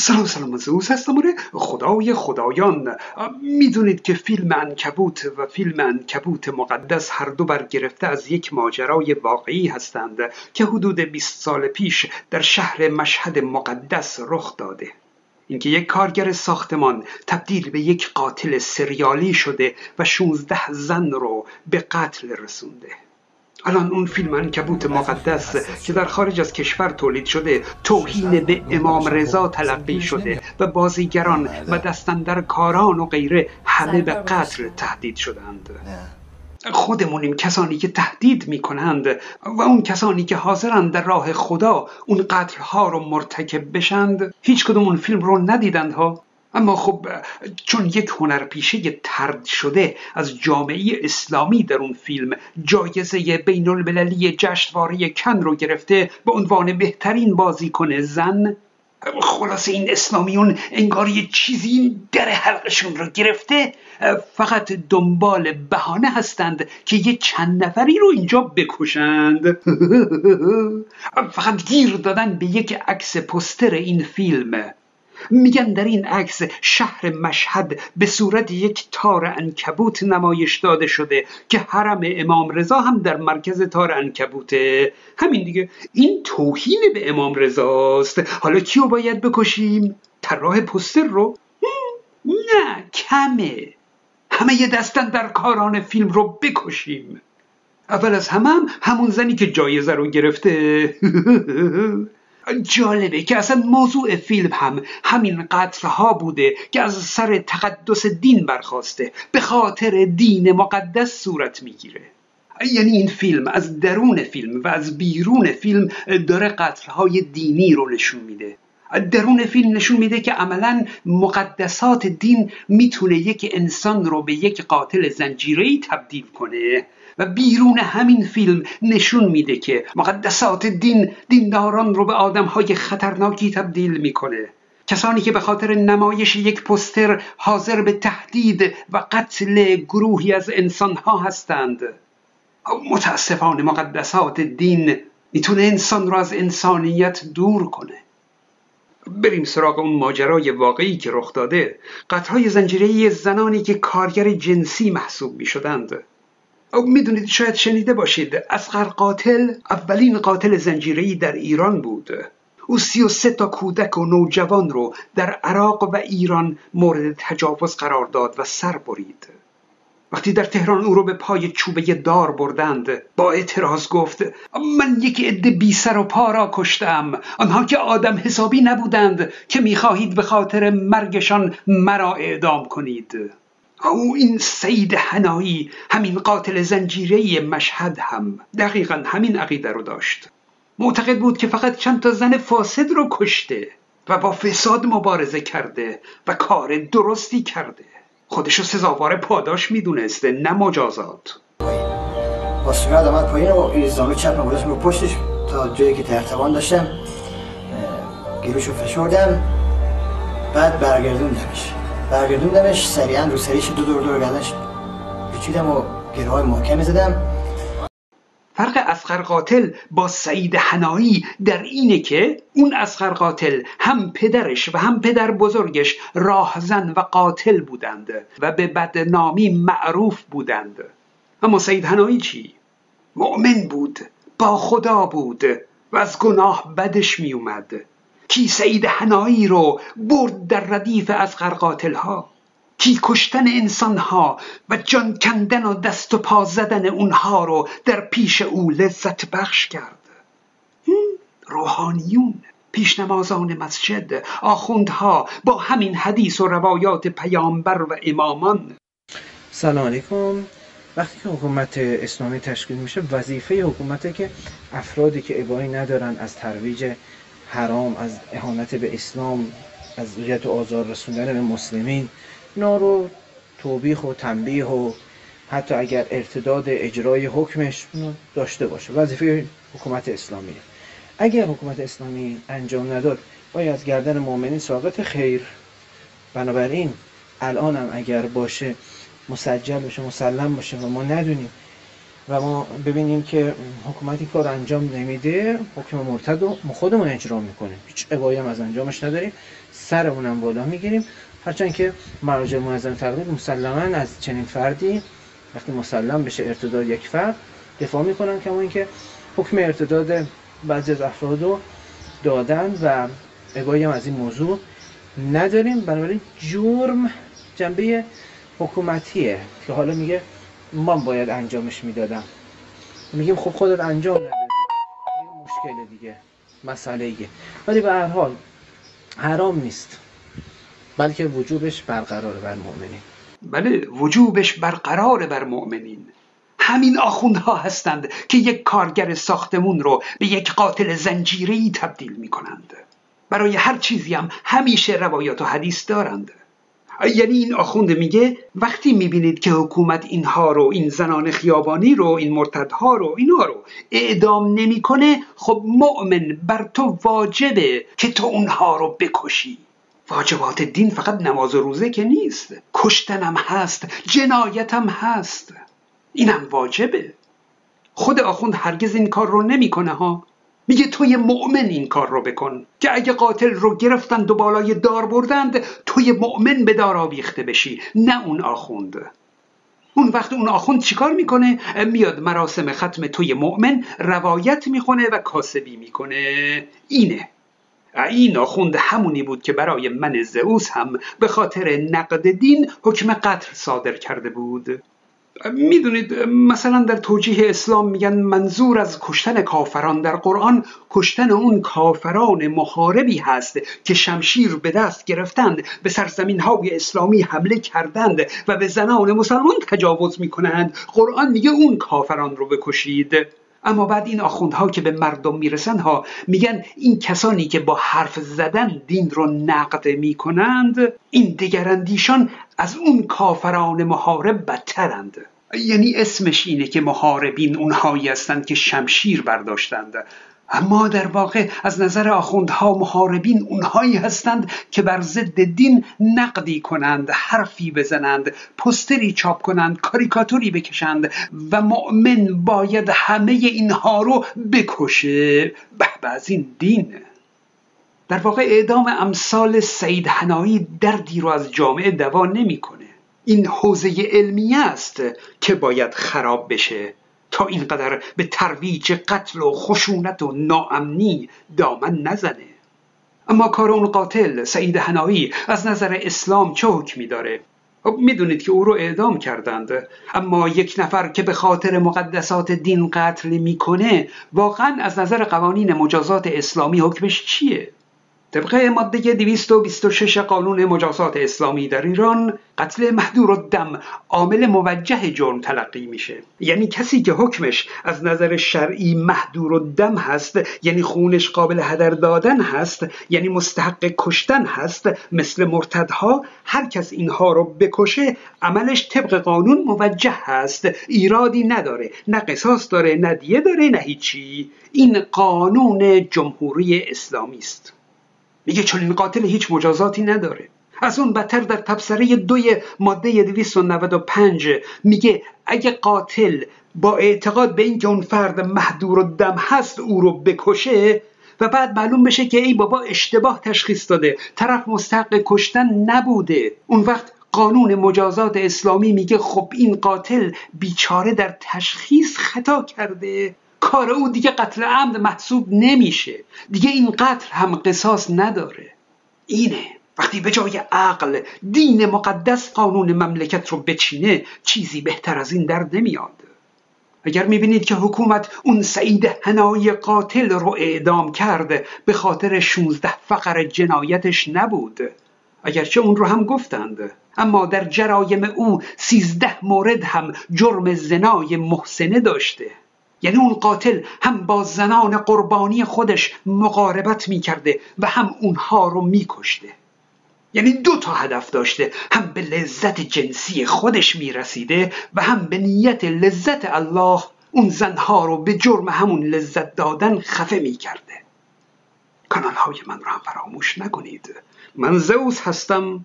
سلام سلام زوز هستم آره خدای خدایان می‌دونید که فیلم انکبوت و فیلم انکبوت مقدس هر دو برگرفته از یک ماجرای واقعی هستند که حدود 20 سال پیش در شهر مشهد مقدس رخ داده اینکه یک کارگر ساختمان تبدیل به یک قاتل سریالی شده و 16 زن رو به قتل رسونده الان اون فیلم انکبوت مقدس که در خارج از کشور تولید شده توهین به امام رضا تلقی شده و بازیگران و دستندر کاران و غیره همه به قتل تهدید شدند. خودمونیم کسانی که تهدید می کنند و اون کسانی که حاضرند در راه خدا اون قتل ها رو مرتکب بشند هیچ کدوم اون فیلم رو ندیدند ها. اما خب چون یک هنرپیشه ترد شده از جامعه اسلامی در اون فیلم جایزه بین المللی جشنواره کن رو گرفته به عنوان بهترین بازیکن زن خلاصه این اسلامیون انگار یه چیزی در حلقشون رو گرفته فقط دنبال بهانه هستند که یه چند نفری رو اینجا بکشند. فقط گیر دادن به یک عکس پستر این فیلم. میگن در این عکس شهر مشهد به صورت یک تار انکبوت نمایش داده شده که حرم امام رضا هم در مرکز تار انکبوته همین دیگه. این توهین به امام رضاست. حالا کیو باید بکشیم؟ طراح پستر رو؟ نه کمه. همه یه دستن در کاران فیلم رو بکشیم. اول از همه هم همون زنی که جایزه رو گرفته. جالبه که اصلا موضوع فیلم هم همین قتل ها بوده که از سر تقدس دین برخواسته به خاطر دین مقدس صورت می‌گیره. یعنی این فیلم از درون فیلم و از بیرون فیلم داره قتل های دینی رو نشون میده. درون فیلم نشون میده که عملا مقدسات دین می‌تونه یک انسان رو به یک قاتل زنجیری تبدیل کنه. و بیرون همین فیلم نشون میده که مقدسات دین دینداران رو به آدمهای خطرناکی تبدیل می‌کنه. کسانی که به خاطر نمایش یک پستر حاضر به تهدید و قتل گروهی از انسانها هستند. متاسفانه مقدسات دین می‌تونه انسان رو از انسانیت دور کنه. بریم سراغ اون ماجرای واقعی که رخ داده. قطعهای زنجیره زنانی که کارگر جنسی محسوب می شدند او می‌دونید شاید شنیده باشید اسقر قاتل اولین قاتل زنجیری در ایران بود. او سی و سه تا کودک و نوجوان رو در عراق و ایران مورد تجاوز قرار داد و سر برید. وقتی در تهران او رو به پای چوبه دار بردند با اعتراض گفت من یک عده بی سر و پا را کشتم. آنها که آدم حسابی نبودند که می‌خواهید به خاطر مرگشان مرا اعدام کنید. او این سید هنایی همین قاتل زنجیره مشهد هم. دقیقا همین عقیده رو داشت. معتقد بود که فقط چند تا زن فاسد رو کشته و با فساد مبارزه کرده و کار درستی کرده. خودشو سزاوار پاداش می‌دونسته نه مجازات. با آمد پایین و ایزامه چپ رو پشتش تا جایی که ترتوان داشتم گیروشو فشردم بعد برگردوندمش. برگردوندمش سریعا رو سریش دو دور دور گردنش پیچیدم و گره های محکمی زدم. فرق اسخر قاتل با سعید حنایی در اینه که اون اسخر قاتل هم پدرش و هم پدر بزرگش راهزن و قاتل بودند و به بدنامی معروف بودند. اما سعید حنایی چی؟ مؤمن بود با خدا بود و از گناه بدش می اومد کی سعید هنایی رو برد در ردیف از قرقاتل ها کی کشتن انسان ها و جان کندن و دست و پا زدن اونها رو در پیش او لذت بخش کرد. روحانیون پیشنمازان مسجد آخوندها با همین حدیث و روایات پیامبر و امامان. سلام علیکم. وقتی که حکومت اسلامی تشکیل میشه وظیفه حکومته که افرادی که ابایی ندارن از ترویج حرام از اهانت به اسلام از ریت آزار رسوندن به مسلمین اینا رو توبیخ و تنبیه و حتی اگر ارتداد اجرای حکمش داشته باشه. وظیفه حکومت اسلامی. اگر حکومت اسلامی انجام نداد باید از گردن مؤمنین ساقط خیر. بنابراین الان هم اگر باشه مسجل باشه مسلم باشه و ما ندونیم و ما ببینیم که حکومتی کار انجام نمیده حکم مرتد رو خودمون اجرا می‌کنیم. هیچ ابایی هم از انجامش نداریم. سرمون بالا می‌گیریم. هرچند که مراجع معظم تقدیر مسلما از چنین فردی وقتی مسلم بشه ارتداد یک فرد دفاع می‌کنن کما اینکه حکم ارتداد بعضی از افراد دادن و ابایی هم از این موضوع نداریم. بنابراین جرم جنبه حکومتیه که حالا میگه من باید انجامش می‌دادم. میگیم خب خودت انجام ندادی. مشکل دیگه مسئله ایه. ولی به هر حال حرام نیست. بلکه وجوبش برقراره بر مؤمنین. بله وجوبش برقراره بر مؤمنین. همین آخوندها هستند که یک کارگر ساختمون رو به یک قاتل زنجیری تبدیل می کنند برای هر چیزی هم همیشه روایات و حدیث دارند. یعنی این آخوند میگه وقتی می‌بینید که حکومت اینها رو این زنان خیابانی رو این مرتدها رو اینها رو اعدام نمی‌کنه خب مؤمن بر تو واجبه که تو اونها رو بکشی. واجبات دین فقط نماز و روزه که نیست. کشتنم هست جنایتم هست. اینم واجبه. خود آخوند هرگز این کار رو نمی‌کنه ها. میگه توی مؤمن این کار رو بکن که اگه قاتل رو گرفتند و بالای دار بردند توی مؤمن به دار آویخته بشی نه اون آخوند. اون وقت اون آخوند چیکار می‌کنه؟ میاد مراسم ختم توی مؤمن روایت می‌خونه و کاسبی می‌کنه. اینه. این آخوند همونی بود که برای من زئوس هم به خاطر نقد دین حکم قتل صادر کرده بود. می‌دونید مثلا در توجیه اسلام میگن منظور از کشتن کافران در قرآن کشتن اون کافران محاربی هست که شمشیر به دست گرفتند به سرزمین های اسلامی حمله کردند و به زنان مسلمان تجاوز می‌کنند. قرآن میگه اون کافران رو بکشید. اما بعد این آخوندها که به مردم می‌رسن ها میگن این کسانی که با حرف زدن دین رو نقد می‌کنند این دگراندیشان از اون کافران محارب بدترند. یعنی اسمش اینه که محاربین اونهایی هستند که شمشیر برداشتند. اما در واقع از نظر آخوندها محاربین اونهایی هستند که بر ضد دین نقدی کنند حرفی بزنند پستری چاپ کنند کاریکاتوری بکشند و مؤمن باید همه اینها رو بکشه. به از این دین. در واقع اعدام امثال سید هنایی دردی رو از جامعه دوا نمی‌کنه. این حوزه علمی است که باید خراب بشه. تا اینقدر به ترویج قتل و خشونت و ناامنی دامن نزنه. اما کار اون قاتل سعید هنایی از نظر اسلام چه حکمی داره؟ خب می‌دونید که او رو اعدام کردند. اما یک نفر که به خاطر مقدسات دین قتل می‌کنه واقعا از نظر قوانین مجازات اسلامی حکمش چیه؟ طبق ماده 226 قانون مجازات اسلامی در ایران قتل محدور دم عامل موجه جرم تلقی میشه. یعنی کسی که حکمش از نظر شرعی محدور دم هست یعنی خونش قابل هدر دادن هست یعنی مستحق کشتن هست مثل مرتدها هر کس اینها رو بکشه عملش طبق قانون موجه هست. ایرادی نداره نه قصاص داره نه دیه داره نه هیچی. این قانون جمهوری اسلامی است. میگه چون این قاتل هیچ مجازاتی نداره. از اون بدتر در تبصره دوی ماده 295 میگه اگه قاتل با اعتقاد به اینکه اون فرد محدور و دم هست او رو بکشه و بعد معلوم بشه که ای بابا اشتباه تشخیص داده طرف مستحق کشتن نبوده. اون وقت قانون مجازات اسلامی میگه خب این قاتل بیچاره در تشخیص خطا کرده. کار او دیگه قتل عمد محسوب نمیشه. دیگه این قتل هم قصاص نداره. اینه. وقتی به جای عقل دین مقدس قانون مملکت رو بچینه چیزی بهتر از این در نمیاد. اگر می‌بینید که حکومت اون سعید هنایی قاتل رو اعدام کرد به خاطر 16 فقر جنایتش نبود. اگرچه اون رو هم گفتند اما در جرایم او سیزده مورد هم جرم زنای محسنه داشته. یعنی اون قاتل هم با زنان قربانی خودش مقاربت می‌کرده و هم اونها رو میکشته. یعنی دو تا هدف داشته. هم به لذت جنسی خودش می‌رسیده و هم به نیت لذت الله اون زنها رو به جرم همون لذت دادن خفه می‌کرده. کانال های من رو هم فراموش نکنید. من زوس هستم.